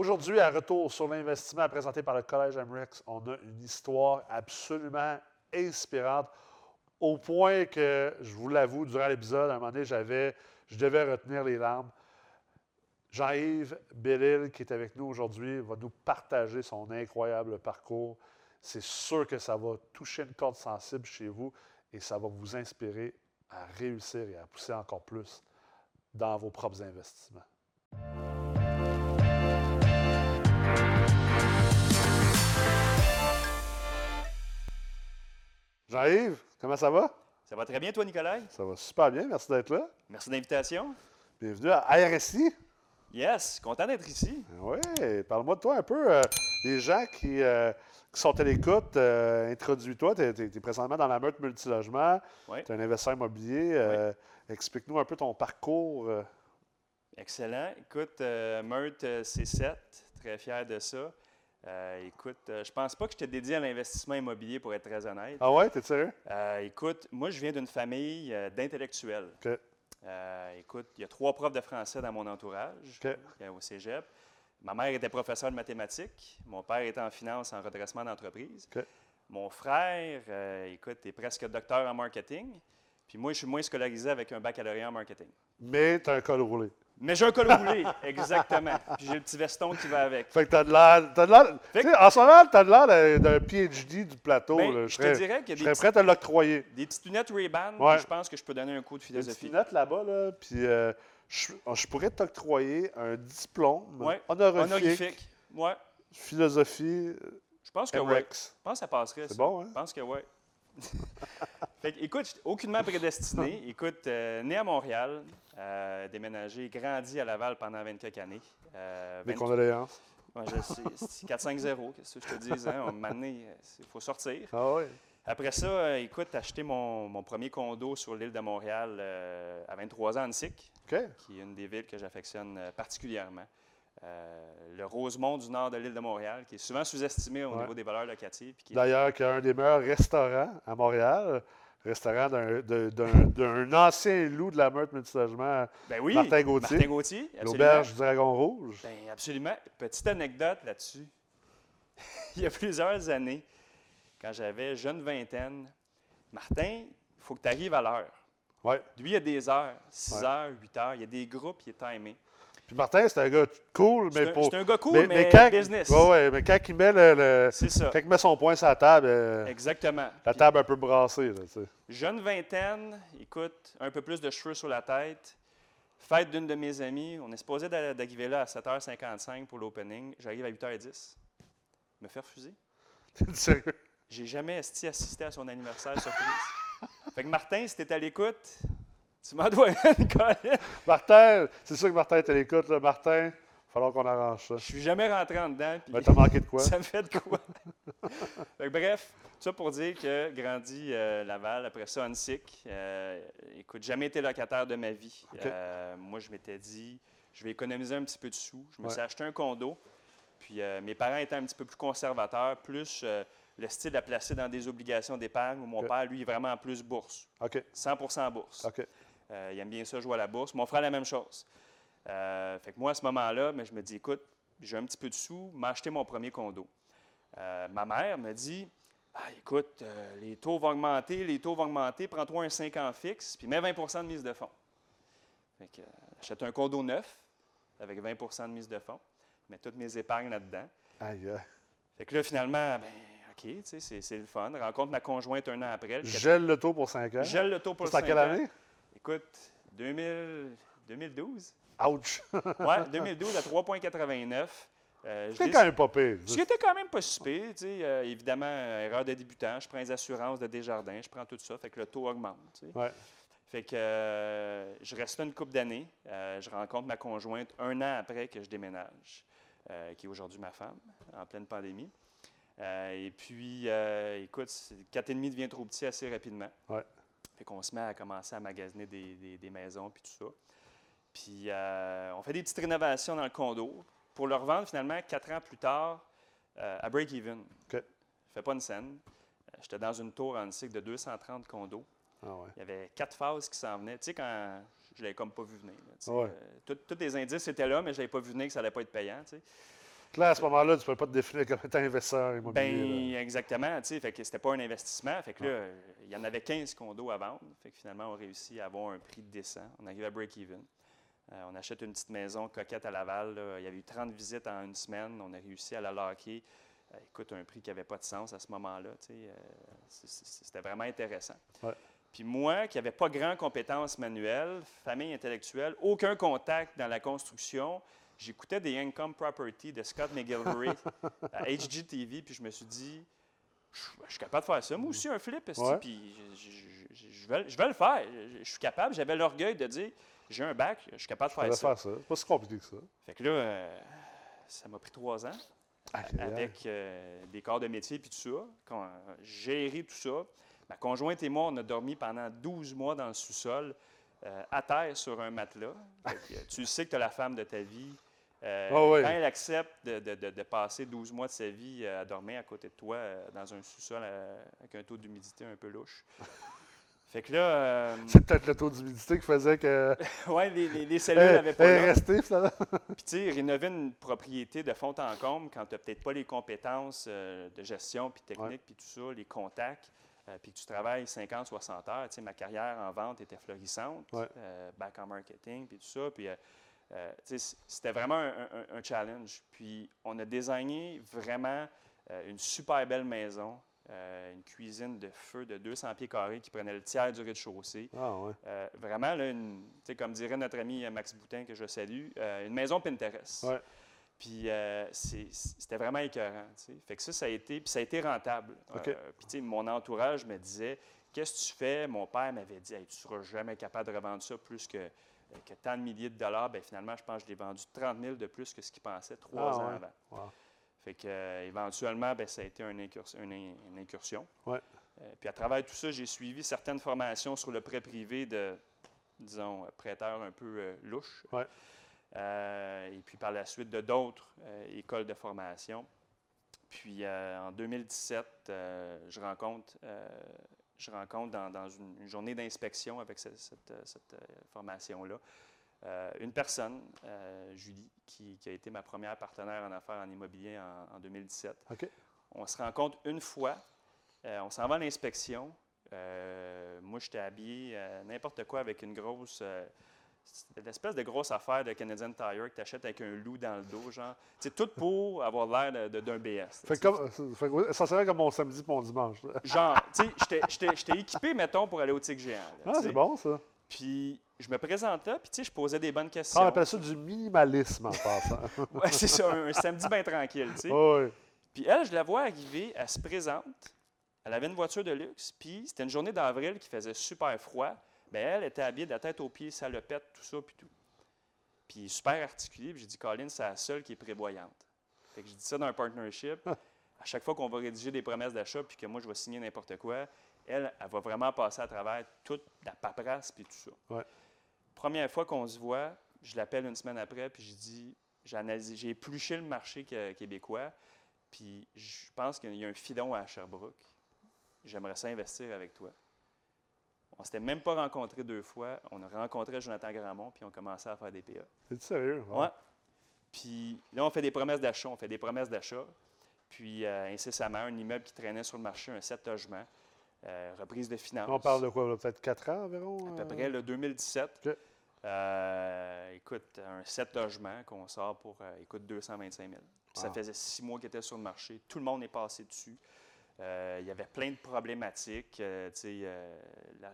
Aujourd'hui, à retour sur l'investissement présenté par le Collège Amrex, on a une histoire absolument inspirante, au point que, je vous l'avoue, durant l'épisode, à un moment donné, j'avais, je devais retenir les larmes. Jean-Yves Bellil, qui est avec nous aujourd'hui, va nous partager son incroyable parcours. C'est sûr que ça va toucher une corde sensible chez vous et ça va vous inspirer à réussir et à pousser encore plus dans vos propres investissements. Jean-Yves, comment ça va? Ça va très bien, toi, Nicolas? Ça va super bien, merci d'être là. Merci de l'invitation. Bienvenue à RSI. Yes, content d'être ici. Oui, parle-moi de toi un peu. euh, les gens qui, euh, qui sont à l'écoute, euh, introduis-toi. Tu es, présentement dans la meute multilogement. Oui. Tu es un investisseur immobilier. Explique-nous un peu ton parcours. Excellent. Écoute, Meurthe euh, C7, très fier de ça. Euh, écoute, euh, je pense pas que je t'ai dédié à l'investissement immobilier pour être très honnête. Ah ouais, t'es sérieux? Euh, écoute, moi, je viens d'une famille euh, d'intellectuels. Écoute, il y a trois profs de français dans mon entourage au cégep. Ma mère était professeure de mathématiques. Mon père était en finance, en redressement d'entreprise. Mon frère, écoute, est presque docteur en marketing. Puis moi, je suis moins scolarisé avec un baccalauréat en marketing. Mais tu as un col roulé. Mais j'ai un col roulé, exactement. Puis j'ai le petit veston qui va avec. Fait que t'as de l'air. t'as de En ce moment, t'as de l'air d'un- PhD du plateau. Ben, là. je te serais- dirais qu'il je y a serais des, prêt à l'octroyer. des petites lunettes Ray-Ban, Ouais. je pense que je peux donner un coup de philosophie. petite note là-bas, là, puis euh, je, je pourrais t'octroyer un diplôme Ouais. honorifique, Honorifique. Ouais. philosophie Je pense que oui. Je pense que ça passerait. C'est bon, hein? Je pense que oui. fait que, écoute, aucunement prédestiné. Écoute, euh, né à Montréal, euh, déménagé, grandi à Laval pendant 24 années. Euh, Mes 20 condoléances. Ouais, je sais, c'est 4-5-0, qu'est-ce que je te dis? Hein? On m'a amené, il faut sortir. Ah oui. Après ça, euh, écoute, j'ai acheté mon, mon premier condo sur l'île de Montréal à 23 ans, à Annecy, OK. qui est une des villes que j'affectionne particulièrement. Euh, le Rosemont du nord de l'île de Montréal, qui est souvent sous-estimé au Ouais. niveau des valeurs locatives. qui est- D'ailleurs, qui a un des meilleurs restaurants à Montréal. Restaurant d'un- ancien loup de la meute multilogement, Ben oui, Martin Gauthier. Martin Gauthier, l'auberge du Dragon Rouge. Ben, absolument. Petite anecdote là-dessus. il y a plusieurs années, quand j'avais jeune vingtaine, Martin, il faut que tu arrives à l'heure. Oui. Lui, il y a des heures, 6 Ouais. heures, 8 heures. Il y a des groupes, il est timé. Puis Martin, c'est un gars cool, mais pour. c'est un gars cool, mais, quand, business. Ouais, ouais, mais quand il met, le, ça. quand il met son poing sur la table, euh, Exactement. la Puis, table un peu brassée. Là, tu sais. jeune vingtaine, écoute, un peu plus de cheveux sur la tête. Fête d'une de mes amies. On est supposé d'a- d'arriver là à 7h55 pour l'opening. J'arrive à 8h10. Me faire refuser? T'es sérieux? J'ai jamais assisté à son anniversaire surprise. fait que Martin, si t'es à l'écoute, tu m'en dois une, Colin. Martin, c'est sûr que Martin est à l'écoute. là. Martin, il va falloir qu'on arrange ça. Je suis jamais rentré en dedans. puis Ben, T'as manqué de quoi? Ça me fait de quoi? Bref, ça pour dire que grandi euh, Laval, après ça, Annecy. Euh, écoute, jamais été locataire de ma vie. Euh, moi, je m'étais dit, je vais économiser un petit peu de sous. Je me Ouais. suis acheté un condo. Puis euh, mes parents étaient un petit peu plus conservateurs, plus le style à placer dans des obligations d'épargne, où mon père, lui, est vraiment plus bourse. OK, 100% bourse. OK. Euh, il aime bien ça jouer à la bourse. Mon frère, la même chose. Euh, fait que moi, à ce moment-là, mais je me dis, écoute, j'ai un petit peu de sous, m'acheter mon premier condo. Euh, ma mère me dit, ah, écoute, les taux vont augmenter, les taux vont augmenter, prends-toi un 5 ans fixe, puis mets 20% de mise de fonds. Fait que, j'achète un condo neuf avec 20% de mise de fonds, mets toutes mes épargnes là-dedans. Aïe. Fait que là, finalement, ben, OK, c'est, c'est le fun. Rencontre ma conjointe un an après. le Gèle le taux pour 5 ans. Gèle le taux pour C'est en le quelle 5 ans. année? Écoute, 2000, 2012. Ouch! Ouais, 2012 à 3,89. Euh, dis- quand même pas pire. Ce qui était quand même pas si pire, tu sais, euh, évidemment, euh, erreur de débutant, je prends les assurances de Desjardins, je prends tout ça, fait que le taux augmente. Ouais. Fait que euh, je reste là une couple d'années. Je rencontre ma conjointe un an après que je déménage, qui est aujourd'hui ma femme, en pleine pandémie. Et puis, écoute, c'est- 4,5 devient trop petit assez rapidement. Ouais. Fait qu'on se met à commencer à magasiner des, des- des maisons puis tout ça. Puis, euh, on fait des petites rénovations dans le condo pour le revendre finalement quatre ans plus tard euh, à break-even. OK. Je ne fais pas une scène. Euh, J'étais dans une tour en cycle de 230 condos. Ah ouais. Il y avait quatre phases qui s'en venaient. Tu sais, quand je ne l'avais comme pas vu venir. là, tu sais, Ouais. euh, tout- tous les indices étaient là, mais je ne l'avais pas vu venir que ça n'allait pas être payant. tu sais. Là, à ce moment-là, tu ne peux pas te définir comme étant investisseur immobilier. Ben, exactement. Fait que c'était pas un investissement. Fait que là, il y en avait 15 condos à vendre. Fait que finalement, on réussit à avoir un prix décent. On arrive à break-even. Euh, on achète une petite maison coquette à Laval. Il y avait eu 30 visites en une semaine. On a réussi à la locker. Euh, écoute, un prix qui n'avait pas de sens à ce moment-là. Euh, c'était vraiment intéressant. Puis moi, qui n'avais pas grand compétences manuelles, famille intellectuelle, aucun contact dans la construction, j'écoutais des Income Property de Scott McGilvery à HGTV, puis je me suis dit, je, suis capable de faire ça. Moi aussi, un flip, puis je, vais, je, vais, le faire. Je, suis capable. J'avais l'orgueil de dire, j'ai un bac, je suis capable de faire ça. faire ça. C'est pas si compliqué que ça. Fait que là, euh, ça m'a pris trois ans. avec euh, des corps de métier puis tout ça, quand, euh, géré tout ça. Ma conjointe et moi, on a dormi pendant 12 mois dans le sous-sol, à terre sur un matelas. tu sais que tu as la femme de ta vie. Ah quand elle accepte de, de, de, passer 12 mois de sa vie à dormir à côté de toi dans un sous-sol avec un taux d'humidité un peu louche, fait que là. Euh, c'est peut-être le taux d'humidité qui faisait que. oui, les, les, cellules n'avaient pas. Elle resté, ça. Puis, tu sais, rénover une propriété de fond en comble quand tu n'as peut-être pas les compétences euh, de gestion, puis technique, puis tout ça, les contacts, euh, puis que tu travailles 50, 60 heures. Tu sais, ma carrière en vente était florissante, back en marketing, puis tout ça. Puis, sais, c'était vraiment un, un, challenge. Puis, on a désigné vraiment une super belle maison euh, une cuisine de feu de 200 pieds carrés qui prenait le tiers du rez-de-chaussée. Ah, ouais. Euh, vraiment, là, une, comme dirait notre ami Max Boutin, que je salue, euh, une maison Pinterest. Ouais. Puis c'était vraiment écœurant. Fait que ça, ça a été, puis ça a été rentable. puis mon entourage me disait Qu'est-ce que tu fais Mon père m'avait dit Tu ne seras jamais capable de revendre ça plus que, que tant de milliers de dollars. Bien, finalement, je pense que je l'ai vendu 30 000 de plus que ce qu'il pensait trois ah, ans avant. Fait que, euh, éventuellement, ben, ça a été une, incursion. Ouais. Euh, puis à travers tout ça, j'ai suivi certaines formations sur le prêt privé de, disons, prêteurs un peu euh, louches. Ouais. et puis par la suite de d'autres écoles de formation. Puis en 2017, je rencontre, je rencontre dans, une, journée d'inspection avec cette, cette formation-là euh, une personne, euh, Julie, qui, a été ma première partenaire en affaires en immobilier en, 2017. On se rencontre une fois, euh, on s'en va à l'inspection. moi, j'étais habillé n'importe quoi avec une grosse. C'était l'espèce de grosse affaire de Canadian Tire que tu achètes avec un loup dans le dos, genre. C'est tout pour avoir l'air d'un BS. Fait comme, ça serait comme mon samedi et mon dimanche. genre, tu sais, j'étais équipé, mettons, pour aller au TIC géant. ah, c'est bon, ça. Puis je me présentais, puis tu sais, je posais des bonnes questions. on appelle ça du minimalisme en passant. oui, c'est ça, un, samedi bien tranquille, tu sais. Oui. Puis elle, je la vois arriver, elle se présente. Elle avait une voiture de luxe, puis c'était une journée d'avril qui faisait super froid. Bien, elle était habillée de la tête aux pieds, salopette, tout ça, puis tout. Puis super articulée, puis j'ai dit, Colin, c'est la seule qui est prévoyante. Fait que je dis ça dans un partnership. à chaque fois qu'on va rédiger des promesses d'achat, puis que moi, je vais signer n'importe quoi, elle, elle va vraiment passer à travers toute la paperasse puis tout ça. Ouais. Première fois qu'on se voit, je l'appelle une semaine après, puis je dis j'ai épluché le marché québécois, puis je pense qu'il y a un filon à Sherbrooke. J'aimerais ça investir avec toi. On ne s'était même pas rencontrés deux fois. On a rencontré Jonathan Gramont, puis on commençait à faire des PA. C'est sérieux? Ouais. Puis là, on fait des promesses d'achat. On fait des promesses d'achat. Puis, euh, incessamment, un immeuble qui traînait sur le marché, un 7 logements. Euh, reprise de finances. On parle de quoi, peut-être 4 ans environ? À peu euh? près, le 2017. Euh, écoute, un 7 logements qu'on sort pour, écoute, 225 000. Ça ah. faisait six mois qu'il était sur le marché. Tout le monde est passé dessus. Euh, il y avait plein de problématiques. Euh, euh,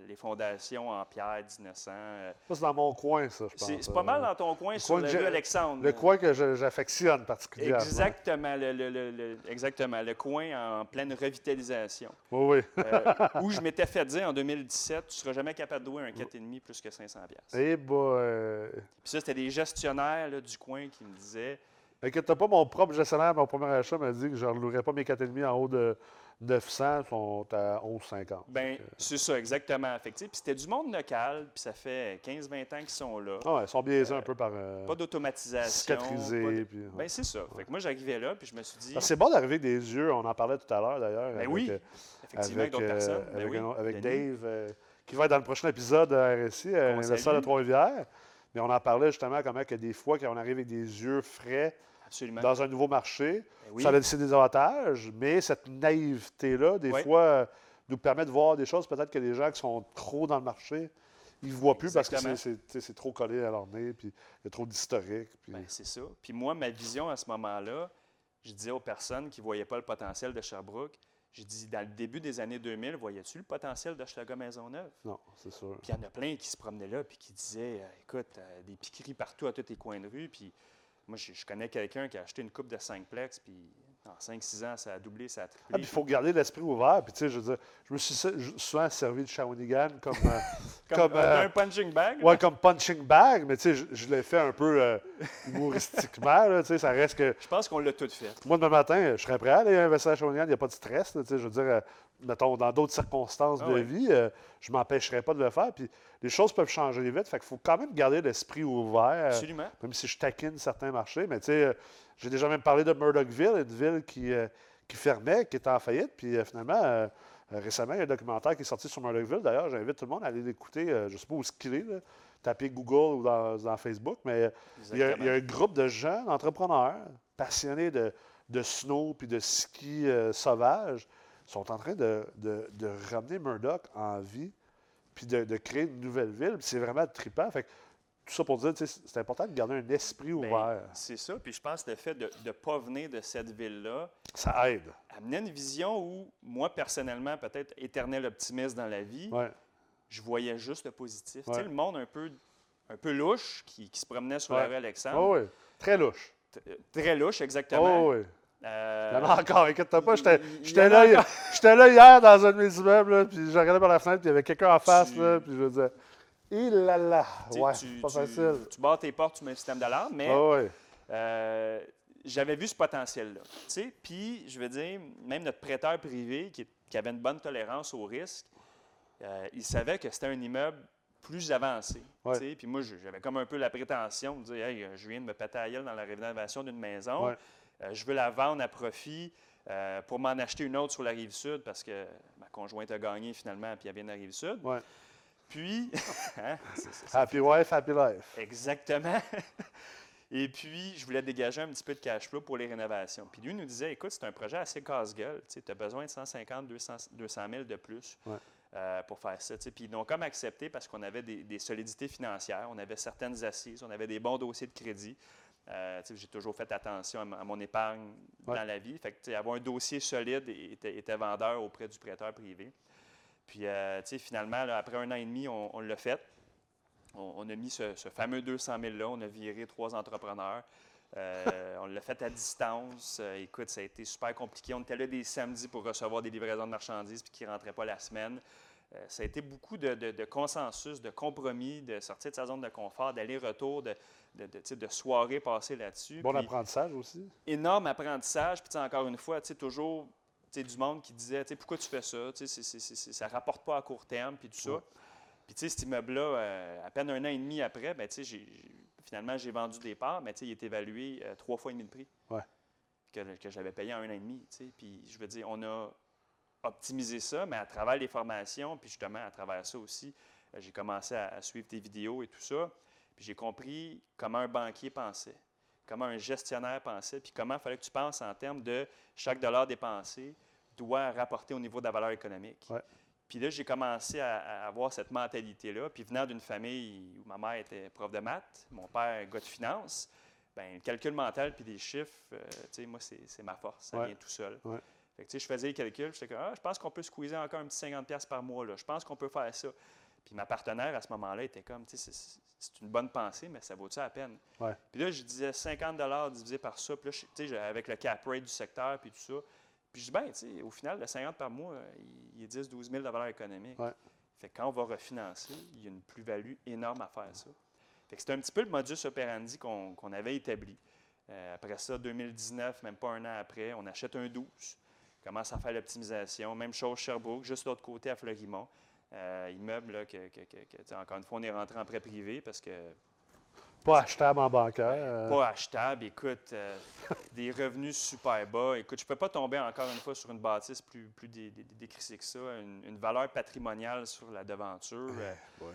les fondations en pierre 1900. ça, c'est dans mon coin, ça, je pense. C'est, pas mal dans ton coin, sur le rue Alexandre. Le coin que j'affectionne particulièrement. Exactement le, exactement. Le coin en pleine revitalisation. Oui, oui. où je m'étais fait dire en 2017, tu ne seras jamais capable de louer un 4,5 plus que 500 Eh bah, Puis ça, c'était des gestionnaires du coin qui me disaient... Inquiète pas, mon propre gestionnaire, mon premier achat m'a dit que je ne louerais pas mes 4,5 en haut de 900 sont à 11,50. Bien, c'est ça, exactement. Fait puis c'était du monde local, puis ça fait 15-20 ans qu'ils sont là. Ah, ils sont biaisés un peu par. Euh, pas d'automatisation. Cicatrisé. Puis, ben, c'est ça. Fait que moi, j'arrivais là, puis je me suis dit. C'est bon d'arriver avec des yeux, on en parlait tout à l'heure d'ailleurs. Ben oui, euh, effectivement, avec, d'autres personnes. Ben avec, avec Dave, qui va être dans le prochain épisode de RSI, l'investisseur de Trois-Rivières. Mais on en parlait justement comment que des fois, quand on arrive avec des yeux frais, Absolument. dans un nouveau marché. Ben oui. Ça a laissé des avantages, mais cette naïveté-là, des Oui. fois, nous permet de voir des choses peut-être que les gens qui sont trop dans le marché, ils ne voient plus parce que c'est- trop collé à leur nez, puis il y a trop d'historique. puis- Ben, c'est ça. Puis moi, ma vision à ce moment-là, je disais aux personnes qui ne voyaient pas le potentiel de Sherbrooke, j'ai dit, dans le début des années 2000, voyais-tu le potentiel d'Hochelaga Maisonneuve? Non, c'est sûr. Puis il y en a plein qui se promenaient là, puis qui disaient, euh, écoute, euh, des piqueries partout à tous les coins de rue. Puis moi, je, je connais quelqu'un qui a acheté une coupe de 5 plex, puis en 5-6 ans, ça a doublé, ça a triplé. Ah, puis il faut garder l'esprit ouvert. Puis, tu sais, je veux dire, je me suis souvent servi de Shawinigan comme, euh, comme, comme, euh, un punching bag. ouais, là. comme punching bag, mais tu sais, je, je l'ai fait un peu euh, humoristiquement. là, tu sais, ça reste que. Je pense qu'on l'a tout fait. Moi, demain matin, je serais prêt à aller investir à Shawinigan, il n'y a pas de stress. là, tu sais, je veux dire, euh, mettons, dans d'autres circonstances Ah de vie, euh, je ne m'empêcherais pas de le faire. Puis les choses peuvent changer vite. Fait qu'il faut quand même garder l'esprit ouvert. Absolument. même si je taquine certains marchés. Mais tu sais, euh, j'ai déjà même parlé de Murdochville, une ville qui, euh, qui fermait, qui était en faillite. Puis euh, finalement, euh, euh, récemment, il y a un documentaire qui est sorti sur Murdochville. D'ailleurs, j'invite tout le monde à aller l'écouter. euh, je ne sais pas où qu'il est. là. Tapez Google ou dans, dans Facebook. Mais euh, il y, a, il y a un groupe de gens, d'entrepreneurs, passionnés de, de snow puis de ski euh, sauvage, sont en train de, de- de ramener Murdoch en vie puis de, de créer une nouvelle ville. C'est vraiment trippant. Fait que tout ça pour dire, c'est important de garder un esprit Ben, ouvert. c'est ça. Puis je pense que le fait de ne pas venir de cette ville-là Ça aide. amenait une vision où, moi, personnellement, peut-être éternel optimiste dans la vie, Ouais. je voyais juste le positif. Tu Ouais. sais, le monde un peu, un peu louche qui, qui se promenait sur Ouais. la rue Alexandre. Oh, oui. Très louche. T- euh, Très louche, exactement. Oh, oui. Euh, encore, inquiète-toi pas. J'étais là, là hier dans un de mes immeubles, puis je regardais par la fenêtre, puis il y avait quelqu'un en face, Tu- là, puis je disais, il là ouais, tu, pas tu- facile. Tu barres tes portes, tu mets un système d'alarme, mais Ah. Euh, j'avais vu ce potentiel-là. Puis, je veux dire, même notre prêteur privé, qui, qui avait une bonne tolérance au risque, euh, il savait que c'était un immeuble plus avancé. Ouais. Puis moi, j'avais comme un peu la prétention de dire Hey, je viens de me péter à gueule dans la rénovation d'une maison. Ouais. Euh, je veux la vendre à profit euh, pour m'en acheter une autre sur la rive sud parce que ma conjointe a gagné finalement, puis elle vient de la rive sud. Ouais. Puis, hein, Happy wife, happy life. Exactement. Et puis, je voulais dégager un petit peu de cash flow pour les rénovations. Puis lui nous disait, écoute, c'est un projet assez casse-gueule. Tu as besoin de 150, 200, 200 000 de plus Ouais. euh, pour faire ça. Puis ils l'ont comme accepté parce qu'on avait des, des solidités financières, on avait certaines assises, on avait des bons dossiers de crédit. Euh, J'ai toujours fait attention à, mon épargne Ouais. dans la vie. Fait que, avoir un dossier solide était, était vendeur auprès du prêteur privé. Puis, euh, finalement, là, après un an et demi, on, on l'a fait. On, on a mis ce, ce fameux 200 000-là. On a viré trois entrepreneurs. Euh, on l'a fait à distance. Écoute, ça a été super compliqué. On était là des samedis pour recevoir des livraisons de marchandises puis qui ne rentraient pas la semaine. Ça a été beaucoup de, de- de consensus, de compromis, de sortir de sa zone de confort, d'aller-retour, de, de, de, soirées passées là-dessus. Bon Puis- apprentissage aussi. énorme apprentissage. Puis, encore une fois, tu sais, toujours du monde qui disait tu sais, pourquoi tu fais ça c'est- c'est- Ça ne rapporte pas à court terme, puis tout ça. Ouais. Puis, tu sais, cet immeuble-là, euh, à peine un an et demi après, ben, finalement, j'ai vendu des parts, mais tu sais, il est évalué euh, trois fois et demi le prix Ouais. que, que j'avais payé en un an et demi. Puis, je veux dire, on a optimisé ça, mais à travers les formations, puis justement, à travers ça aussi, euh, j'ai commencé à, à suivre tes vidéos et tout ça. Puis j'ai compris comment un banquier pensait, comment un gestionnaire pensait, puis comment il fallait que tu penses en termes de chaque dollar dépensé doit rapporter au niveau de la valeur économique. Ouais. Puis là, j'ai commencé à, à avoir cette mentalité-là. Puis venant d'une famille où ma mère était prof de maths, mon père gars de finance, ben le calcul mental puis des chiffres, euh, tu sais, moi, c'est ma force. Ça Ouais. vient tout seul. Ouais. Fait que, tu sais, je faisais les calculs, j'étais comme, ah, je pense qu'on peut squeezer encore un petit 50$ piastres par mois. Là. Je pense qu'on peut faire ça. Puis ma partenaire, à ce moment-là, était comme, tu sais, c'est- une bonne pensée, mais ça vaut-tu la peine? Ouais. Puis là, je disais 50 divisé par ça. Puis là, tu sais, avec le cap rate du secteur, puis tout ça. Puis je dis, ben, tu sais, au final, le 50 par mois, il- est 10, 12 000 de valeur économique. Ouais. Fait que quand on va refinancer, il y a une plus-value énorme à faire ça. Fait que c'était un petit peu le modus operandi qu'on qu'on avait établi. Euh, après ça, 2019, même pas un an après, on achète un 12, commence à faire l'optimisation. Même chose Sherbrooke, juste de l'autre côté à Fleurimont. Euh, immeuble, là, que, encore une fois, on est rentré en prêt privé parce que Pas achetable en bancaire. euh, pas achetable. Écoute, euh, des revenus super bas. Écoute, je ne peux pas tomber encore une fois sur une bâtisse plus, plus dé- dé- décrissée que ça. Une, une valeur patrimoniale sur la devanture. ouais.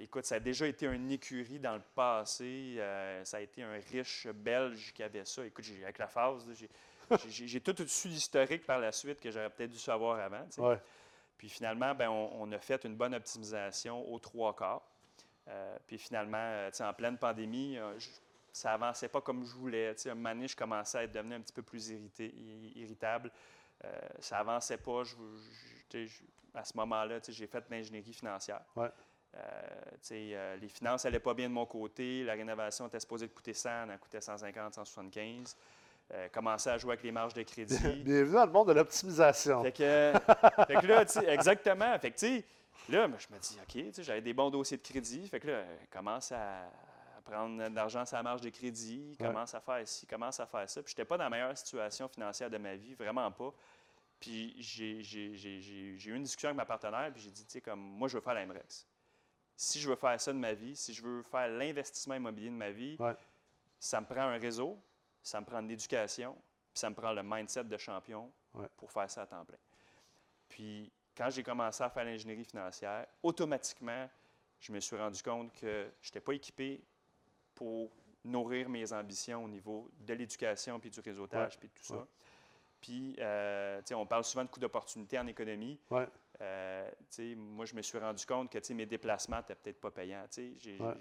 écoute, ça a déjà été une écurie dans le passé. ça a été un riche Belge qui avait ça. Écoute, j'ai- avec la phase, j'ai- j'ai tout au-dessus l'historique par la suite que j'aurais peut-être dû savoir avant. Puis finalement, ben, on, on a fait une bonne optimisation aux trois quarts. Euh, puis finalement, euh, en pleine pandémie, euh, je- ça avançait pas comme je voulais. Tu sais, un moment donné, je commençais à être devenu un petit peu plus irrité, irritable. Euh, ça avançait pas. Je, à ce moment-là, j'ai fait de l'ingénierie financière. Ouais. Euh, les finances n'allaient pas bien de mon côté. La rénovation était supposée coûter 100, elle en coûtait 150, 175. Euh, commençais à jouer avec les marges de crédit. Bienvenue dans le monde de l'optimisation. Fait que, fait que là, exactement. Fait que, là, je me dis, OK, j'avais des bons dossiers de crédit. Fait que là, euh, commence à, prendre de l'argent sur la marge de crédit, Ouais. commence à faire ci, commence à faire ça. Puis, je n'étais pas dans la meilleure situation financière de ma vie, vraiment pas. Puis, j'ai- eu une discussion avec ma partenaire, puis j'ai dit, tu sais, comme, moi, je veux faire l'AMREX. Si je veux faire ça de ma vie, si je veux faire l'investissement immobilier de ma vie, Ouais. ça me prend un réseau, ça me prend de l'éducation, puis ça me prend le mindset de champion Ouais. pour faire ça à temps plein. Puis, quand j'ai commencé à faire l'ingénierie financière, automatiquement, je me suis rendu compte que je n'étais pas équipé pour nourrir mes ambitions au niveau de l'éducation, puis du réseautage, Ouais. puis tout ça. Ouais. Puis, euh, tu sais, on parle souvent de coûts d'opportunité en économie. Ouais. Euh, moi, je me suis rendu compte que tu sais, mes déplacements n'étaient peut-être pas payants. Ouais.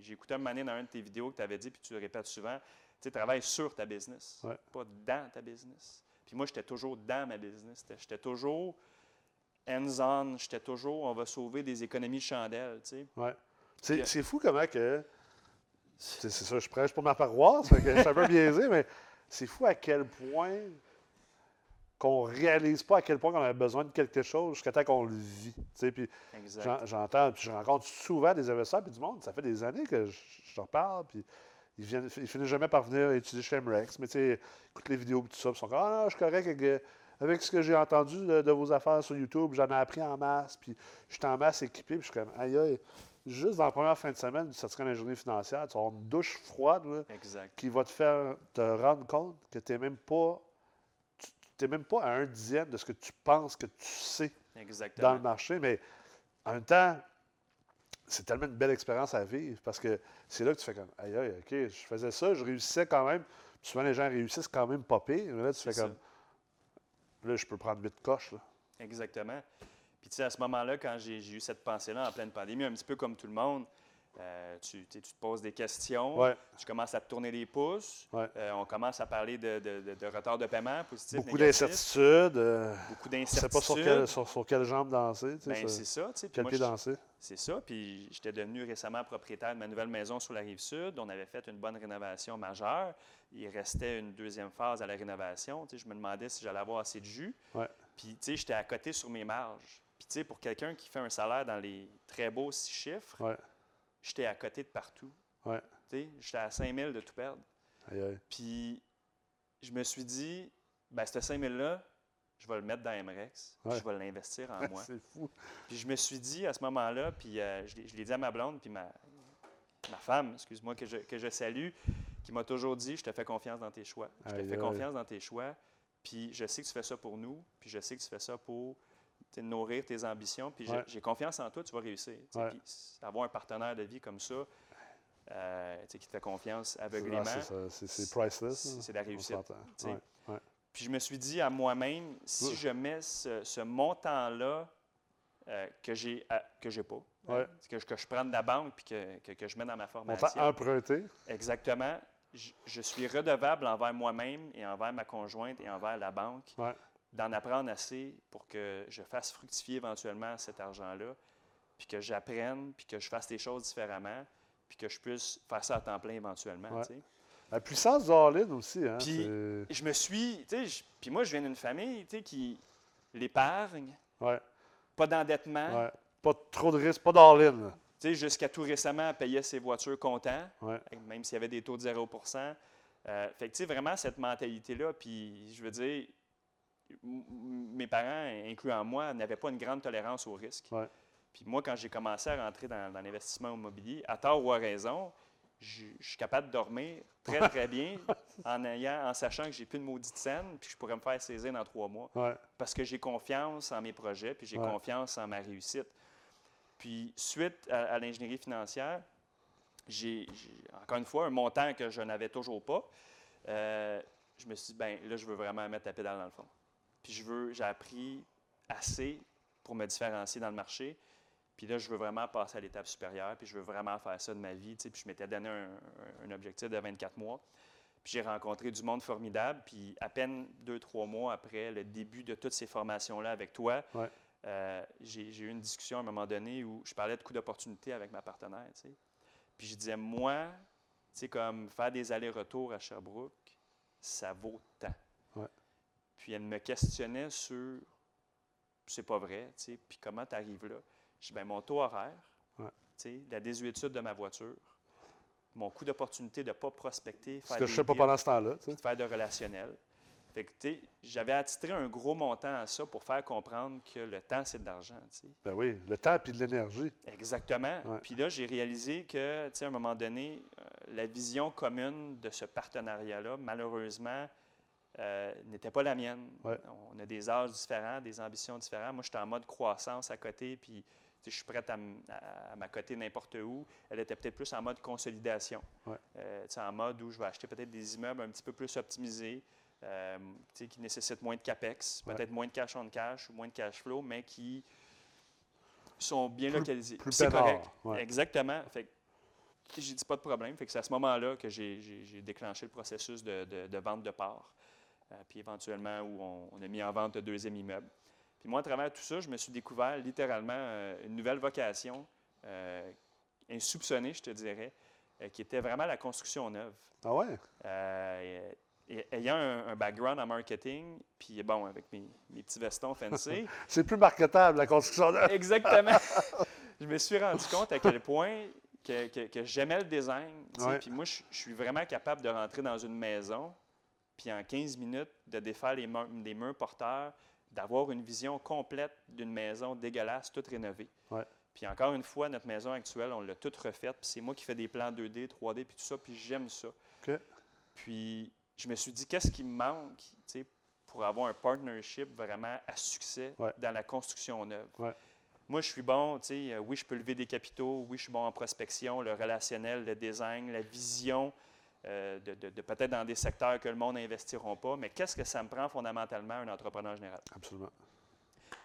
j'ai écouté un moment donné dans une de tes vidéos que tu avais dit, puis tu le répètes souvent, tu sais, travaille sur ta business, Ouais. pas dans ta business. Puis moi, j'étais toujours dans ma business. J'étais- toujours hands-on, j'étais toujours, on va sauver des économies de chandelles. tu sais. Ouais. C'est Puis- c'est fou comment que. C'est ça, je prêche pour ma paroisse, que je suis un peu biaisé, mais c'est fou à quel point qu'on réalise pas à quel point on a besoin de quelque chose jusqu'à temps qu'on le vit. Puis j'entends, puis je rencontre souvent des investisseurs, puis du monde, ça fait des années que je, je leur parle, puis ils, viennent, ils finissent jamais par venir étudier chez MREX, mais tu sais, écoutent les vidéos, puis tout ça, puis ils sont comme, ah non, je suis correct avec, euh, avec ce que j'ai entendu de, de vos affaires sur YouTube, j'en ai appris en masse, puis je suis en masse équipé, puis je suis comme, aïe aïe, juste dans la première fin de semaine du certificat d'ingénierie financière, tu avoir une douche froide, là, Exact. qui va te faire te rendre compte que tu n'es même pas. Tu n'es même pas à un dixième de ce que tu penses que tu sais dans le marché, mais en même temps, c'est tellement une belle expérience à vivre parce que c'est là que tu fais comme aïe aïe, ok, je faisais ça, je réussissais quand même. Puis souvent les gens réussissent quand même pas pire, mais là tu fais comme là je peux prendre huit coches. Là. Exactement. Puis tu sais, à ce moment-là, quand j'ai eu cette pensée-là en pleine pandémie, un petit peu comme tout le monde, euh, tu, tu te poses des questions, Ouais, tu commences à te tourner les pouces, Ouais. euh, on commence à parler de, de- retard de paiement positif, beaucoup d'incertitudes. euh, beaucoup sais d'incertitudes. pas sur quelle, sur, sur quelle jambe danser, tu sais, Ben, c'est ça, tu sais. Quel pied danser. C'est ça. Puis j'étais devenu récemment propriétaire de ma nouvelle maison sur la rive sud. On avait fait une bonne rénovation majeure. Il restait une deuxième phase à la rénovation. Tu sais, je me demandais si j'allais avoir assez de jus. Ouais. Puis, tu sais, j'étais à côté sur mes marges. Puis, pour quelqu'un qui fait un salaire dans les très beaux six chiffres, j'étais à côté de partout. Ouais. J'étais à 5 000 de tout perdre. aïe aïe. Puis, je me suis dit, ben, ce 5 000-là, je vais le mettre dans MREX. Ouais. Je vais l'investir en moi. c'est fou. Puis je me suis dit à ce moment-là, puis euh, je l'ai- je l'ai dit à ma blonde, puis ma, ma femme, excuse-moi, que je, que je salue, qui m'a toujours dit Je te fais confiance dans tes choix. Je te fais confiance dans tes choix, puis je sais que tu fais ça pour nous, puis je sais que tu fais ça pour sais, nourrir tes ambitions, puis j'ai- Ouais. j'ai confiance en toi, tu vas réussir. Ouais. Puis avoir un partenaire de vie comme ça, euh, qui te fait confiance Ah, aveuglément, c'est priceless. c'est- de la réussite. Ouais, puis je me suis dit à moi-même, si je mets ce, ce montant-là euh, que j'ai à- que j'ai pas, hein, que, je- que je prends de la banque puis que, que- que je mets dans ma On formation, t'a emprunté. exactement, je, je suis redevable envers moi-même et envers ma conjointe et envers la banque Ouais. D'en apprendre assez pour que je fasse fructifier éventuellement cet argent-là, puis que j'apprenne, puis que je fasse les choses différemment, puis que je puisse faire ça à temps plein éventuellement. Ouais. tu sais. La puissance de all-in aussi. Hein, Puis- je me suis, tu sais, puis moi, je viens d'une famille, tu sais, qui l'épargne, ouais, pas d'endettement, ouais. Pas trop de risques, pas tu sais, jusqu'à tout récemment, payait ses voitures Ouais. même s'il y avait des taux de 0% Euh, Fait que, tu sais, vraiment, cette mentalité-là, puis je veux dire, mes parents, incluant moi, n'avaient pas une grande tolérance au risque. Ouais. Puis moi, quand j'ai commencé à rentrer dans, dans l'investissement immobilier, à tort ou à raison, je je suis capable de dormir très, très bien en, ayant, en sachant que j'ai plus de maudite scène puis que je pourrais me faire saisir dans trois mois Ouais. parce que j'ai confiance en mes projets puis j'ai Ouais. confiance en ma réussite. Puis, suite à, à l'ingénierie financière, j'ai, j'ai, encore une fois, un montant que je n'avais toujours pas. Euh, je me suis dit, ben là, je veux vraiment mettre la pédale dans le fond. Puis, je veux, j'ai appris assez pour me différencier dans le marché. Puis là, je veux vraiment passer à l'étape supérieure, puis je veux vraiment faire ça de ma vie. tu sais. Puis je m'étais donné un, objectif de 24 mois. Puis j'ai rencontré du monde formidable. Puis à peine deux, trois mois après le début de toutes ces formations-là avec toi, Ouais. euh, j'ai eu une discussion à un moment donné où je parlais de coût d'opportunité avec ma partenaire. tu sais. Puis je disais, moi, tu sais, comme faire des allers-retours à Sherbrooke, ça vaut tant. Puis elle me questionnait sur, c'est pas vrai, tu sais, puis comment tu arrives là? Je dis, ben mon taux horaire, Ouais. tu sais, la désuétude de ma voiture, mon coût d'opportunité de ne pas prospecter, faire que des je sais pas pendant ce temps-là. faire de relationnel. Fait que, tu sais, j'avais attitré un gros montant à ça pour faire comprendre que le temps, c'est de l'argent, tu sais. Ben oui, le temps et de l'énergie. Exactement. Ouais. Puis là, j'ai réalisé que, tu sais, à un moment donné, euh, la vision commune de ce partenariat-là, malheureusement, euh, n'était pas la mienne. Ouais. On a des âges différents, des ambitions différentes. Moi, j'étais en mode croissance à côté, puis je suis prête à, à- à m'accoter n'importe où. Elle était peut-être plus en mode consolidation. Ouais. Euh, en mode où je vais acheter peut-être des immeubles un petit peu plus optimisés, euh, qui nécessitent moins de capex, Ouais. peut-être moins de cash on cash ou moins de cash flow, mais qui sont bien Plus- localisés. plus C'est correct. Exactement. Fait j'ai dit pas de problème. Fait que c'est à ce moment-là que j'ai- déclenché le processus de, de- de vente de parts. Euh, puis éventuellement, où on, on a mis en vente le deuxième immeuble. Puis moi, à travers tout ça, je me suis découvert littéralement euh, une nouvelle vocation, euh, insoupçonnée, je te dirais, qui était vraiment la construction neuve. Ah ouais? Et- ayant un, un background en marketing, puis bon, avec mes, mes petits vestons fancy, C'est plus marketable, la construction neuve. Exactement. je me suis rendu compte à quel point que, que- que j'aimais le design. Puis moi, je, je suis vraiment capable de rentrer dans une maison, puis en 15 minutes, de défaire les murs, des murs porteurs, d'avoir une vision complète d'une maison dégueulasse, toute rénovée. Ouais. Puis encore une fois, notre maison actuelle, on l'a toute refaite. Puis c'est moi qui fais des plans 2D, 3D, puis tout ça, puis j'aime ça. Puis je me suis dit, qu'est-ce qui me manque pour avoir un partnership vraiment à succès Ouais. dans la construction neuve? Ouais. Moi, je suis bon, tu sais, euh, oui, je peux lever des capitaux, oui, je suis bon en prospection, le relationnel, le design, la vision, euh, de, de- de peut-être dans des secteurs que le monde n'investiront pas, mais qu'est-ce que ça me prend fondamentalement un entrepreneur général? Absolument.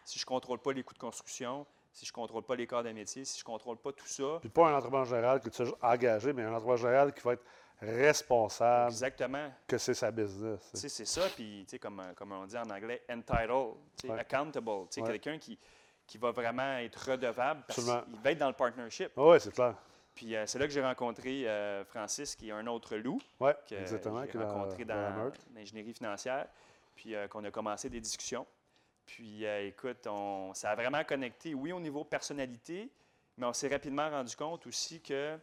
Si je ne contrôle pas les coûts de construction, si je ne contrôle pas les corps de métier, si je ne contrôle pas tout ça, Puis pas un entrepreneur général que tu as engagé, mais un entrepreneur général qui va être responsable exactement, que c'est sa business. tu sais. c'est ça, puis tu sais, comme, comme on dit en anglais, entitled, tu sais, Ouais. accountable, tu sais, Ouais. quelqu'un qui, qui va vraiment être redevable parce qu'il va être dans le partnership. Ah ouais, c'est clair. Puis euh, c'est là que j'ai rencontré euh, Francis, qui est un autre loup, Oui, que j'ai rencontré dans l'ingénierie financière, puis euh, qu'on a commencé des discussions. Puis écoute, on, ça a vraiment connecté, oui, au niveau personnalité, mais on s'est rapidement rendu compte aussi que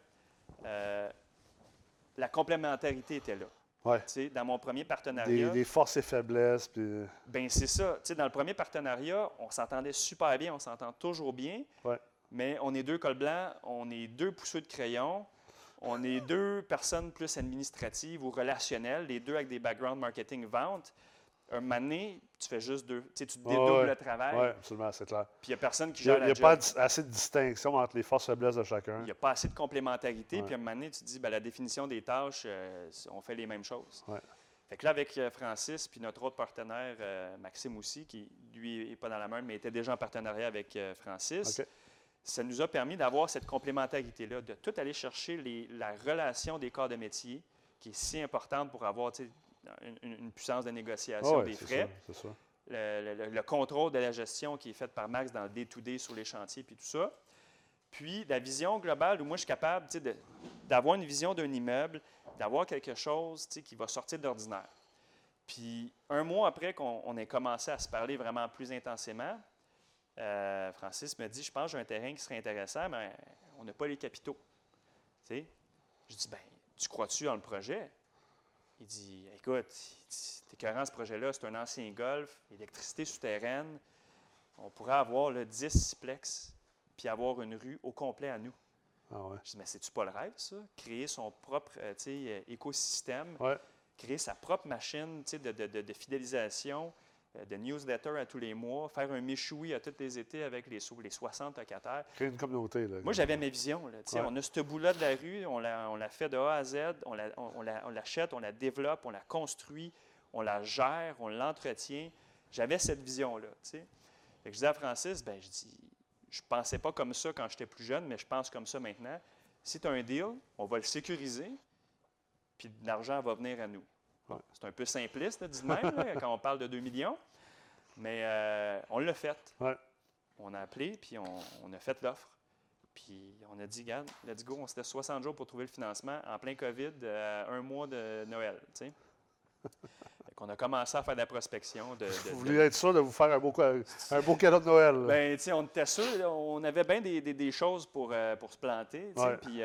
la complémentarité était là. Ouais. Dans mon premier Des, partenariat, des forces et faiblesses. Puis... ben c'est ça. Dans le premier partenariat, on s'entendait super bien, on s'entend toujours bien. Ouais. Mais on est deux cols blancs, on est deux pousseux de crayon, on est deux personnes plus administratives ou relationnelles, les deux avec des backgrounds marketing vente. Un moment donné, tu fais juste deux. Tu sais, tu te dédoubles ouais. le travail, Oui, absolument, c'est clair. puis il n'y a personne qui Il n'y a, gère il y a pas job. assez de distinction entre les forces et faiblesses de chacun. Il n'y a pas assez de complémentarité. Puis à un moment donné, tu te dis, ben, la définition des tâches, euh, on fait les mêmes choses. Ouais. Fait que là, avec euh, Francis, puis notre autre partenaire, euh, Maxime aussi, qui lui n'est pas dans la main, mais était déjà en partenariat avec euh, Francis, OK. Ça nous a permis d'avoir cette complémentarité-là, de tout aller chercher les- la relation des corps de métier, qui est si importante pour avoir une, puissance de négociation Ah des frais ça, c'est ça. le, le- le contrôle de la gestion qui est fait par Max dans le day-to-day sur les chantiers, puis tout ça. Puis la vision globale où moi je suis capable d'avoir une vision d'un immeuble, d'avoir quelque chose qui va sortir de l'ordinaire. Puis un mois après qu'on on ait commencé à se parler vraiment plus intensément, euh, Francis me dit Je pense que j'ai un terrain qui serait intéressant, mais on n'a pas les capitaux. Tu sais? Je dis Ben, tu crois-tu dans le projet? Il dit Écoute, t'es écœurant ce projet-là, c'est un ancien golf, électricité souterraine. On pourrait avoir le 10 siplex, puis avoir une rue au complet à nous. Ah ouais. Je dis Mais c'est-tu pas le rêve, ça? Créer son propre euh, euh, écosystème, Ouais. créer sa propre machine de, de- de- de fidélisation, de newsletters à tous les mois, faire un méchoui à tous les étés avec les, les 60 locataires. Créer une communauté. Là, Moi, j'avais mes visions. Là, Ouais. On a ce bout-là de la rue, on la, on la fait de A à Z, on la- on- on la- on l'achète, on la développe, on la construit, on la gère, on l'entretient. J'avais cette vision-là. Fait que je disais à Francis, ben, je dis, je pensais pas comme ça quand j'étais plus jeune, mais je pense comme ça maintenant. Si tu as un deal, on va le sécuriser, puis l'argent va venir à nous. C'est un peu simpliste, là, dit de même, là, quand on parle de 2 millions, mais euh, on l'a fait. Ouais. On a appelé, puis on, on a fait l'offre. Puis on a dit, regarde, let's go, on s'était 60 jours pour trouver le financement en plein COVID, euh, un mois de Noël. tu sais. Qu'on a commencé à faire de la prospection. De, de- Vous de- vouliez être sûr de vous faire un beau, un beau cadeau de Noël. sais, on était sûr, on avait bien des, des- des choses pour, euh, pour se planter. Puis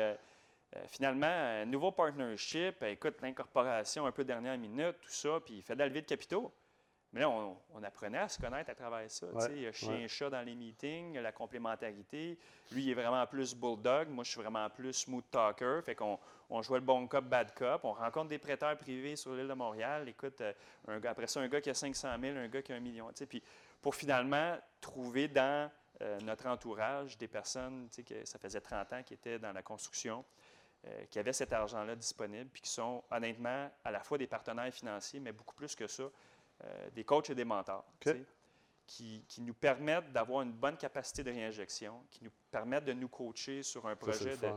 euh, finalement, un nouveau partnership, euh, écoute, l'incorporation un peu dernière minute, tout ça, puis il fait de la levée de capitaux. Mais là, on, on apprenait à se connaître à travers ça. Ouais. Il y a chien ouais. et chat dans les meetings, la complémentarité. Lui, il est vraiment plus bulldog. Moi, je suis vraiment plus smooth talker. Fait qu'on on jouait le bon cop, bad cop. On rencontre des prêteurs privés sur l'île de Montréal. Écoute, euh, un gars, après ça, un gars qui a 500 000, un gars qui a un million. Puis pour finalement trouver dans euh, notre entourage des personnes, que ça faisait 30 ans qui étaient dans la construction, euh, qui avaient cet argent-là disponible, puis qui sont honnêtement à la fois des partenaires financiers, mais beaucoup plus que ça, euh, des coachs et des mentors. Qui, qui nous permettent d'avoir une bonne capacité de réinjection, qui nous permettent de nous coacher sur un Ça, projet le de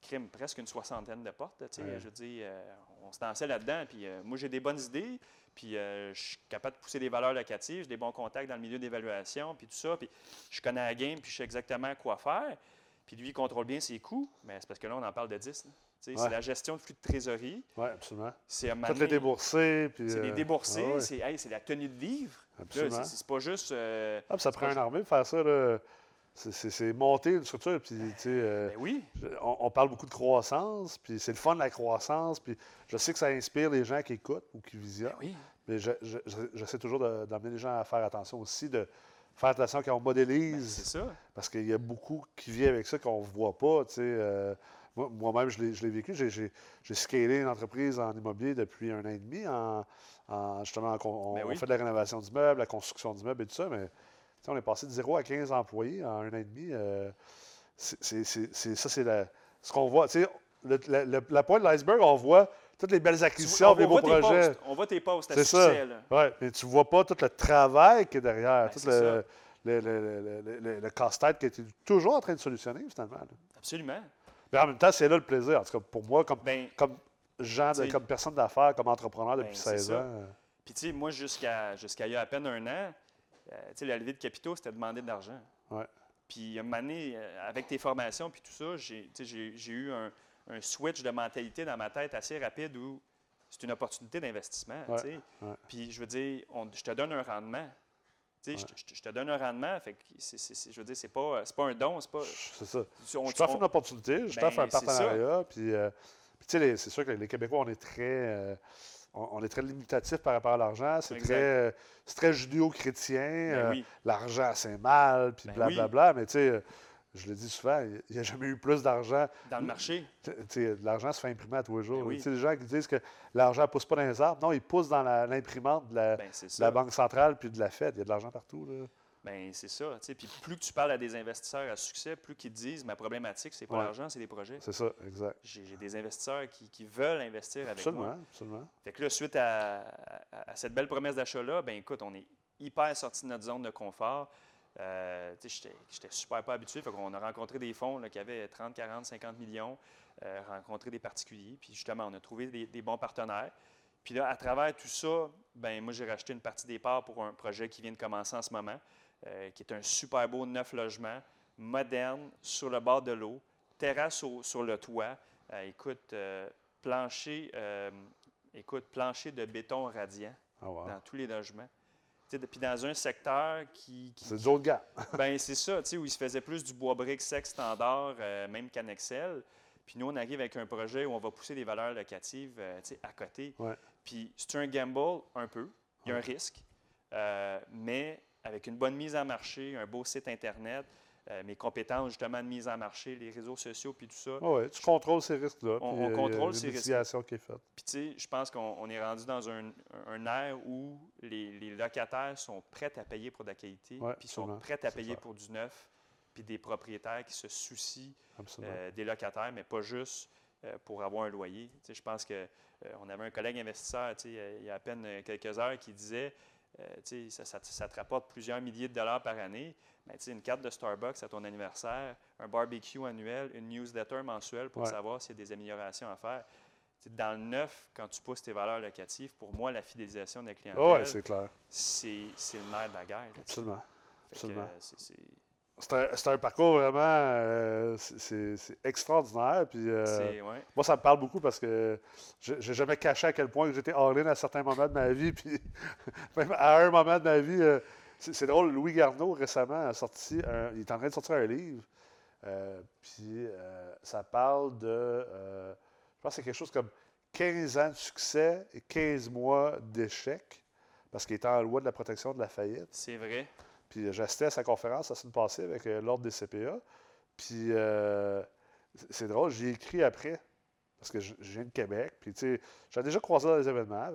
crime, presque une soixantaine de portes. Ouais. Je dire, euh, on se dansait là-dedans. Puis euh, moi, j'ai des bonnes idées. Puis je suis capable de pousser des valeurs locatives. J'ai des bons contacts dans le milieu d'évaluation. Puis tout ça. Puis je connais la game. Puis je sais exactement quoi faire. Puis lui, il contrôle bien ses coûts. Mais c'est parce que là, on en parle de 10. là. Tu sais, Ouais. C'est la gestion de flux de trésorerie. Oui, absolument. C'est un les déboursés. puis, c'est les euh, ouais, C'est hey, la tenue de livre. Absolument. c'est- c'est pas juste. euh, Ah, ça prend une armée pour faire ça. là. C'est- monter une structure. Puis, tu sais, euh, ben oui. on, on parle beaucoup de croissance. Puis c'est le fun de la croissance. Puis je sais que ça inspire les gens qui écoutent ou qui visionnent. Ben oui. Mais je- je- je- j'essaie toujours d'amener les gens à faire attention aussi, de faire attention quand on Ben, modélise. c'est ça. Parce qu'il y a beaucoup qui vient avec ça qu'on ne voit pas. tu sais, euh, moi- Moi-même, je l'ai je l'ai vécu. J'ai- J'ai j'ai scalé une entreprise en immobilier depuis un an et demi. En, en- justement, on, Ben on fait de la rénovation d'immeubles, la construction d'immeubles et tout ça. Mais on est passé de 0 à 15 employés en un an et demi. euh, c'est- c'est- c'est- c'est- ça, c'est la- ce qu'on voit. tu sais, le- la, le- la pointe de l'iceberg, on voit toutes les belles vois- acquisitions, on les beaux voit tes projets. On voit tes posts à C'est ça. succès. Oui, mais tu ne vois pas tout le travail qui est derrière, Ben, tout le, casse-tête qui est toujours en train de solutionner, finalement. là. Absolument. Mais en même temps, c'est là le plaisir. En tout cas, pour moi, comme, Ben, comme comme personne d'affaires, comme entrepreneur ben, depuis c'est 16 ça. ans. euh, Puis, tu sais, moi, jusqu'à jusqu'à il y a à peine un an, euh, tu sais, la levée de capitaux, c'était demander de l'argent. Ouais. Puis, un moment donné, euh, avec tes formations puis tout ça, j'ai eu un, un switch de mentalité dans ma tête assez rapide où c'est une opportunité d'investissement. tu Ouais, sais. ouais. Puis, je veux dire, on- je te donne un rendement. Tu sais, je te- je, te- je te donne un rendement. Fait que c'est- c'est- c'est- je veux dire, c'est pas, pas un don. C'est pas. C'est ça. on- je t'offre on- une opportunité, je Ben, t'offre un partenariat. Puis, euh, puis tu sais, c'est sûr que les Québécois, on est très, euh, on, on est très limitatif par rapport à l'argent. C'est Exact. très, euh, c'est très judéo-chrétien. Ben euh, oui. L'argent, c'est mal, puis Ben blablabla. Mais tu sais, je le dis souvent, il n'y a jamais eu plus d'argent Dans le marché. L'argent se fait imprimer à tous les jours. Ben oui. Les gens qui disent que l'argent ne pousse pas dans les arbres, non, il pousse dans l'imprimante de la, Ben, de la Banque centrale puis de la Fed. Il y a de l'argent partout. Là. Ben, c'est ça. tu sais. Puis plus que tu parles à des investisseurs à succès, plus qu'ils te disent ma problématique, c'est pas Ouais. l'argent, c'est les projets. C'est ça, exact. J'ai des investisseurs qui, qui veulent investir avec Absolument, moi. absolument. Fait que là, suite à, à- à cette belle promesse d'achat-là, ben écoute, on est hyper sorti de notre zone de confort. Euh, J'étais super pas habitué. Fait qu'on a rencontré des fonds là, qui avaient 30, 40, 50 millions, euh, rencontré des particuliers. Puis justement, on a trouvé des, des bons partenaires. Puis là, à travers tout ça, ben moi, j'ai racheté une partie des parts pour un projet qui vient de commencer en ce moment, euh, qui est un super beau neuf logements, moderne, sur le bord de l'eau, terrasse au- sur le toit. Euh, écoute, plancher, écoute, plancher de béton radiant Ah, wow. dans tous les logements. Puis dans un secteur qui. qui- C'est de gamme. ben, c'est ça, où il se faisait plus du bois brique sec standard, euh, même qu'Annexel. Puis nous, on arrive avec un projet où on va pousser des valeurs locatives euh, à côté. Ouais. Puis c'est un gamble un peu, il y a un risque, euh, mais avec une bonne mise en marché, un beau site Internet, euh, mes compétences justement de mise en marché, les réseaux sociaux, puis tout ça. Oui, tu contrôles ces risques-là. On- on euh, contrôle ces risques. qui est faite. Puis tu sais, je pense qu'on on est rendu dans un, un air où les, les locataires sont prêts à payer pour de la qualité, Ouais, puis sont prêts à payer ça. pour du neuf, puis des propriétaires qui se soucient euh, des locataires, mais pas juste pour avoir un loyer. Tu sais, je pense que euh, on avait un collègue investisseur, tu sais, il y a à peine quelques heures, qui disait, euh, tu sais, ça, ça ça te rapporte plusieurs milliers de dollars par année. Sais, une carte de Starbucks à ton anniversaire, un barbecue annuel, une newsletter mensuelle pour Ouais. savoir s'il y a des améliorations à faire. Dans le neuf, quand tu pousses tes valeurs locatives, pour moi, la fidélisation de la clientèle, c'est clair. c'est c'est le nerf de la guerre. là. Absolument. C'est- un, parcours vraiment euh, c'est- extraordinaire. Puis, euh, ouais. moi, ça me parle beaucoup parce que j'ai jamais caché à quel point j'étais all-in à certains moments de ma vie. Puis, même à un moment de ma vie, euh, c'est drôle, Louis Garneau récemment a sorti, un- il est en train de sortir un livre. euh, puis, euh, ça parle de, euh, je pense que c'est quelque chose comme 15 ans de succès et 15 mois d'échec. Parce qu'il était en loi de la protection de la faillite. C'est vrai. Puis j'assistais à sa conférence la semaine passée avec l'Ordre des CPA. Puis euh, c'est- c'est drôle, j'ai écrit après, parce que je, je viens de Québec. Puis tu sais, j'ai déjà croisé dans les événements.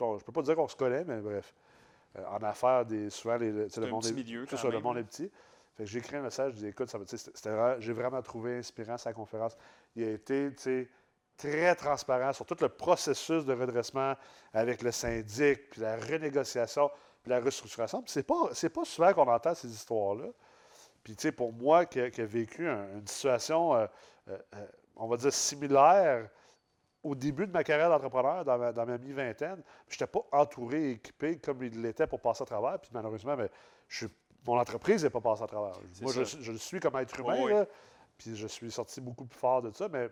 On- on- je peux pas dire qu'on se connaît, mais bref. Euh, en affaires, des, souvent, les, le un monde petit est, milieu tout quand ça, le monde est petit. Fait que j'ai écrit un message, je dis écoute, ça, vraiment- j'ai vraiment trouvé inspirant sa conférence. Il a été, tu sais, très transparent sur tout le processus de redressement avec le syndic, puis la renégociation, puis la restructuration. Puis c'est pas, c'est pas souvent qu'on entend ces histoires-là. Puis, tu sais, pour moi, qui a, qui a vécu un- une situation, euh, euh, on va dire, similaire au début de ma carrière d'entrepreneur, dans ma, dans ma mi-vingtaine, je n'étais pas entouré et équipé comme il l'était pour passer à travers. Puis malheureusement, ben, je suis- mon entreprise n'est pas passée à travers. Moi, je, le suis comme être humain, Oh oui. là, puis je suis sorti beaucoup plus fort de ça, mais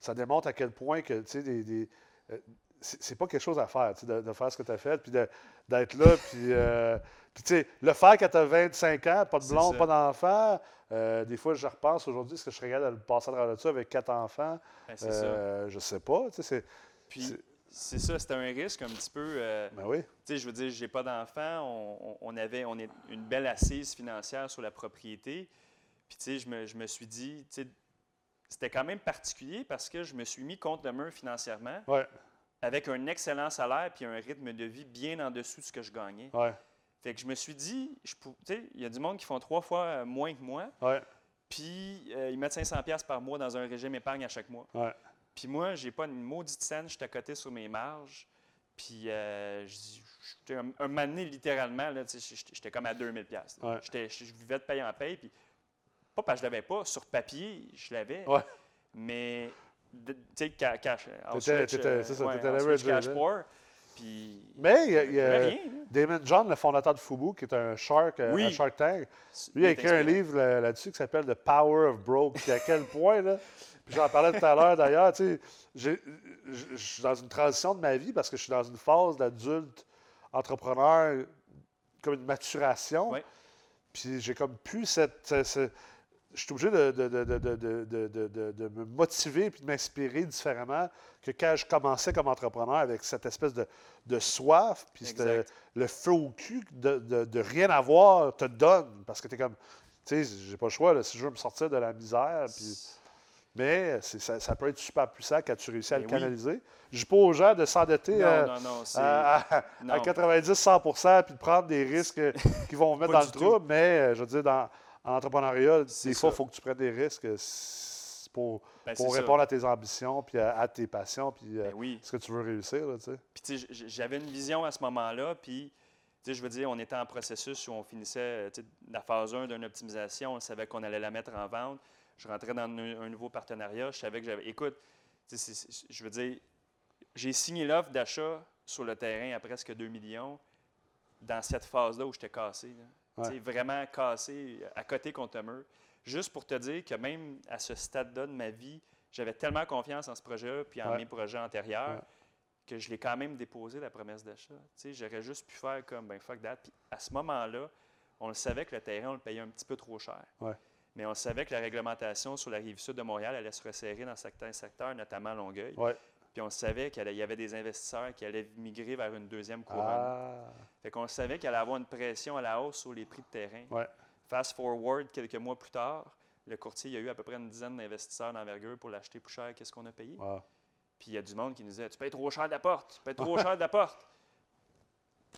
ça démontre à quel point que, tu sais, des, des- euh, c'est pas quelque chose à faire, de, de faire ce que tu as fait, puis d'être là, puis, euh, puis, tu sais, le faire quand tu as 25 ans, pas de blonde, pas d'enfant, euh, des fois, je repense aujourd'hui, est-ce que je serais capable de le passer à travers de ça avec quatre enfants? Ben, c'est ça. Euh, je sais pas, c'est... Puis c'est- ça, c'était un risque un petit peu. euh, Ben oui, tu sais, je veux dire, j'ai pas d'enfant. On, avait on est une belle assise financière sur la propriété. Puis, tu sais, je me, je me suis dit, tu sais, c'était quand même particulier parce que je me suis mis contre le mur financièrement ouais, avec un excellent salaire puis un rythme de vie bien en dessous de ce que je gagnais. ouais, Fait que je me suis dit, je tu sais, il y a du monde qui font trois fois euh, moins que moi, ouais, puis euh, ils mettent 500$ piastres par mois dans un régime épargne à chaque mois. ouais. Puis moi, j'ai pas une maudite scène, j'étais à côté sur mes marges. Puis euh, je- j'étais un, un moment donné, littéralement, j'étais comme à 2000 pièces. Ouais. J'étais- Je vivais de paye en paye. Puis pas parce que je l'avais pas, sur papier, je l'avais. Ouais. Mais, tu sais, ca- cash. T'étais- euh, c'est ça, ouais, cash poor. Puis. Mais il y a, il y a j'avais rien, là. Damon John, le fondateur de Fubu, qui est un shark euh, Oui. à Shark Tank, Lui, il a écrit un livre là- là-dessus qui s'appelle The Power of Broke. Puis à quel point, là, j'en parlais tout à l'heure d'ailleurs, tu sais, je suis dans une transition de ma vie parce que je suis dans une phase d'adulte entrepreneur, comme une maturation. Puis j'ai comme plus cette. ce- ce- je suis obligé de, de, de, de, me motiver et de m'inspirer différemment que quand je commençais comme entrepreneur avec cette espèce de, soif, puis le feu au cul de, rien avoir te donne. Parce que tu es comme, tu sais, j'ai pas le choix, si je veux me sortir de la misère. Puis... Mais ça, ça, peut être super puissant quand tu réussis à le canaliser. Je Je dis pas aux gens de s'endetter à, à, 90-100 puis de prendre des risques qui vont vous mettre dans le trou. Mais euh, je veux dire, dans en entrepreneuriat, C'est des fois, il faut que tu prennes des risques euh, pour, Ben, pour c'est ça. répondre à tes ambitions, puis à, à tes passions, puis euh, Ben oui. ce que tu veux réussir. Là. Puis, j'avais une vision à ce moment-là, puis, je veux dire, on était en processus où on finissait euh, la phase 1 d'une optimisation, on savait qu'on allait la mettre en vente. Je rentrais dans un, un nouveau partenariat, je savais que j'avais. Écoute, je veux dire, j'ai signé l'offre d'achat sur le terrain à presque 2 millions dans cette phase-là où j'étais cassé. là. Ouais. Vraiment cassé, à côté contre un mur. Juste pour te dire que même à ce stade-là de ma vie, j'avais tellement confiance en ce projet-là puis en Ouais. mes projets antérieurs Ouais. que je l'ai quand même déposé, la promesse d'achat. J'aurais juste pu faire comme, ben fuck that. Puis à ce moment-là, on le savait que le terrain, on le payait un petit peu trop cher. Mais on savait que la réglementation sur la rive sud de Montréal allait se resserrer dans certains secteurs, notamment Longueuil. Puis on savait qu'il y avait des investisseurs qui allaient migrer vers une deuxième couronne. Ah, Fait qu'on savait qu'il allait avoir une pression à la hausse sur les prix de terrain. Ouais. Fast forward, quelques mois plus tard, le courtier, il y a eu à peu près une dizaine d'investisseurs d'envergure pour l'acheter plus cher qu'est-ce qu'on a payé. Wow. Puis il y a du monde qui nous disait Tu payes trop cher de la porte, tu payes trop cher de la porte.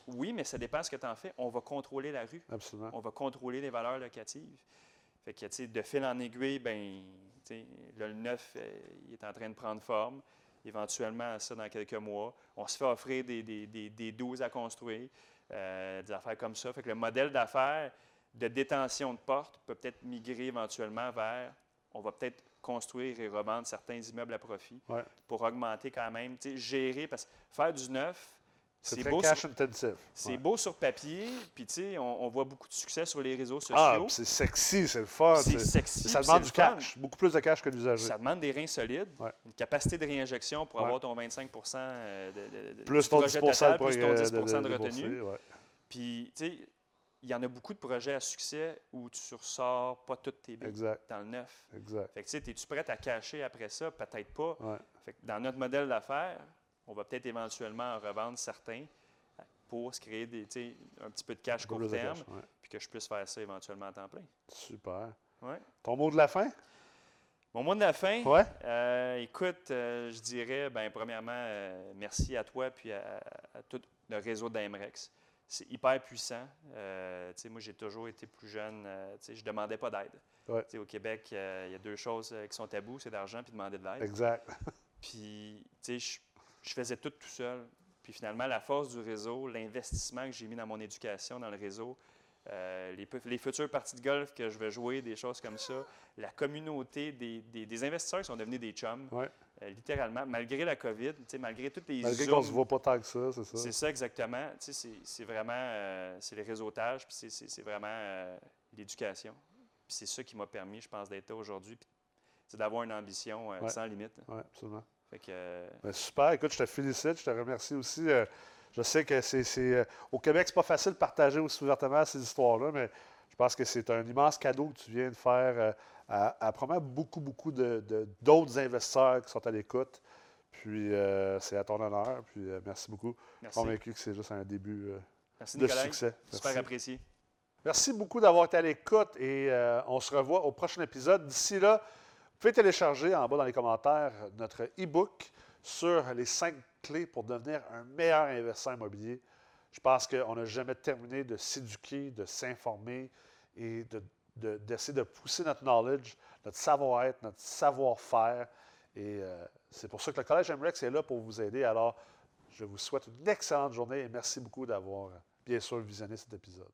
Oui, mais ça dépend de ce que tu en fais. On va contrôler la rue. Absolument. On va contrôler les valeurs locatives. Fait que, tu sais, de fil en aiguille, ben, tu sais, là, le neuf, euh, il est en train de prendre forme. Éventuellement, ça, dans quelques mois, on se fait offrir des, des, des, des 12 à construire, euh, des affaires comme ça. Fait que le modèle d'affaires de détention de porte peut peut-être migrer éventuellement vers, on va peut-être construire et revendre certains immeubles à profit Ouais. pour augmenter quand même, gérer, parce que faire du neuf, C'est très beau, cash sur, intensive. c'est Ouais. beau sur papier, puis tu sais, on, on voit beaucoup de succès sur les réseaux sociaux. Ah, c'est sexy, c'est le fun. c'est sexy, Ça demande du fun. cash, beaucoup plus de cash que l'usager. Ça demande des reins solides, Ouais. une capacité de réinjection pour Ouais. avoir ton 25 euh, de, de- de- Plus ton projet 10 total, pour plus ton euh, 10 de, de, retenue. Puis, tu sais, il y en a beaucoup de projets à succès où tu ressors pas toutes tes billes Exact, dans le neuf. exact. Fait que, tu sais, es-tu prêt à cacher après ça? Peut-être pas. Fait que dans notre modèle d'affaires, on va peut-être éventuellement en revendre certains pour se créer des, un petit peu de cash court terme, cash, ouais. puis que je puisse faire ça éventuellement à temps plein. Super. Ouais. Ton mot de la fin? Mon mot de la fin, Ouais. euh, écoute, euh, je dirais, ben, premièrement, euh, merci à toi puis à, à tout le réseau d'AMREX. C'est hyper puissant. Moi, j'ai toujours été plus jeune. je ne demandais pas d'aide. Ouais. Au Québec, il y a deux choses qui sont tabous, c'est l'argent puis demander de l'aide. Exact. Puis, tu sais, je, je faisais tout tout seul. Puis finalement, la force du réseau, l'investissement que j'ai mis dans mon éducation, dans le réseau, euh, les, les futures parties de golf que je vais jouer, des choses comme ça, la communauté des, des- des investisseurs qui sont devenus des chums, Ouais. euh, littéralement, malgré la COVID, malgré toutes les Malgré qu'on se voit pas tant que ça, c'est ça. c'est ça exactement. C'est- vraiment euh, c'est le réseautage, puis c'est- vraiment l'éducation. Puis c'est ça qui m'a permis, je pense, d'être là aujourd'hui, puis c'est d'avoir une ambition Ouais. sans limite. Oui, absolument. Fait que, euh, Ben, super. Écoute, je te félicite. Je te remercie aussi. Euh, je sais que c'est. euh, au Québec, c'est pas facile de partager aussi ouvertement ces histoires-là, mais je pense que c'est un immense cadeau que tu viens de faire à, à probablement beaucoup, beaucoup de- de- d'autres investisseurs qui sont à l'écoute. Puis euh, c'est à ton honneur. Puis euh, merci beaucoup. merci. Convaincu que c'est juste un début euh, Merci, de Nicolas. succès. Super Merci. apprécié. Merci beaucoup d'avoir été à l'écoute et on se revoit au prochain épisode. D'ici là, pouvez télécharger en bas dans les commentaires notre e-book sur les cinq clés pour devenir un meilleur investisseur immobilier. Je pense qu'on n'a jamais terminé de s'éduquer, de s'informer et de- de- d'essayer de, pousser notre knowledge, notre savoir-être, notre savoir-faire. Et euh, c'est pour ça que le Collège MREX est là pour vous aider. Alors, je vous souhaite une excellente journée et merci beaucoup d'avoir, bien sûr, visionné cet épisode.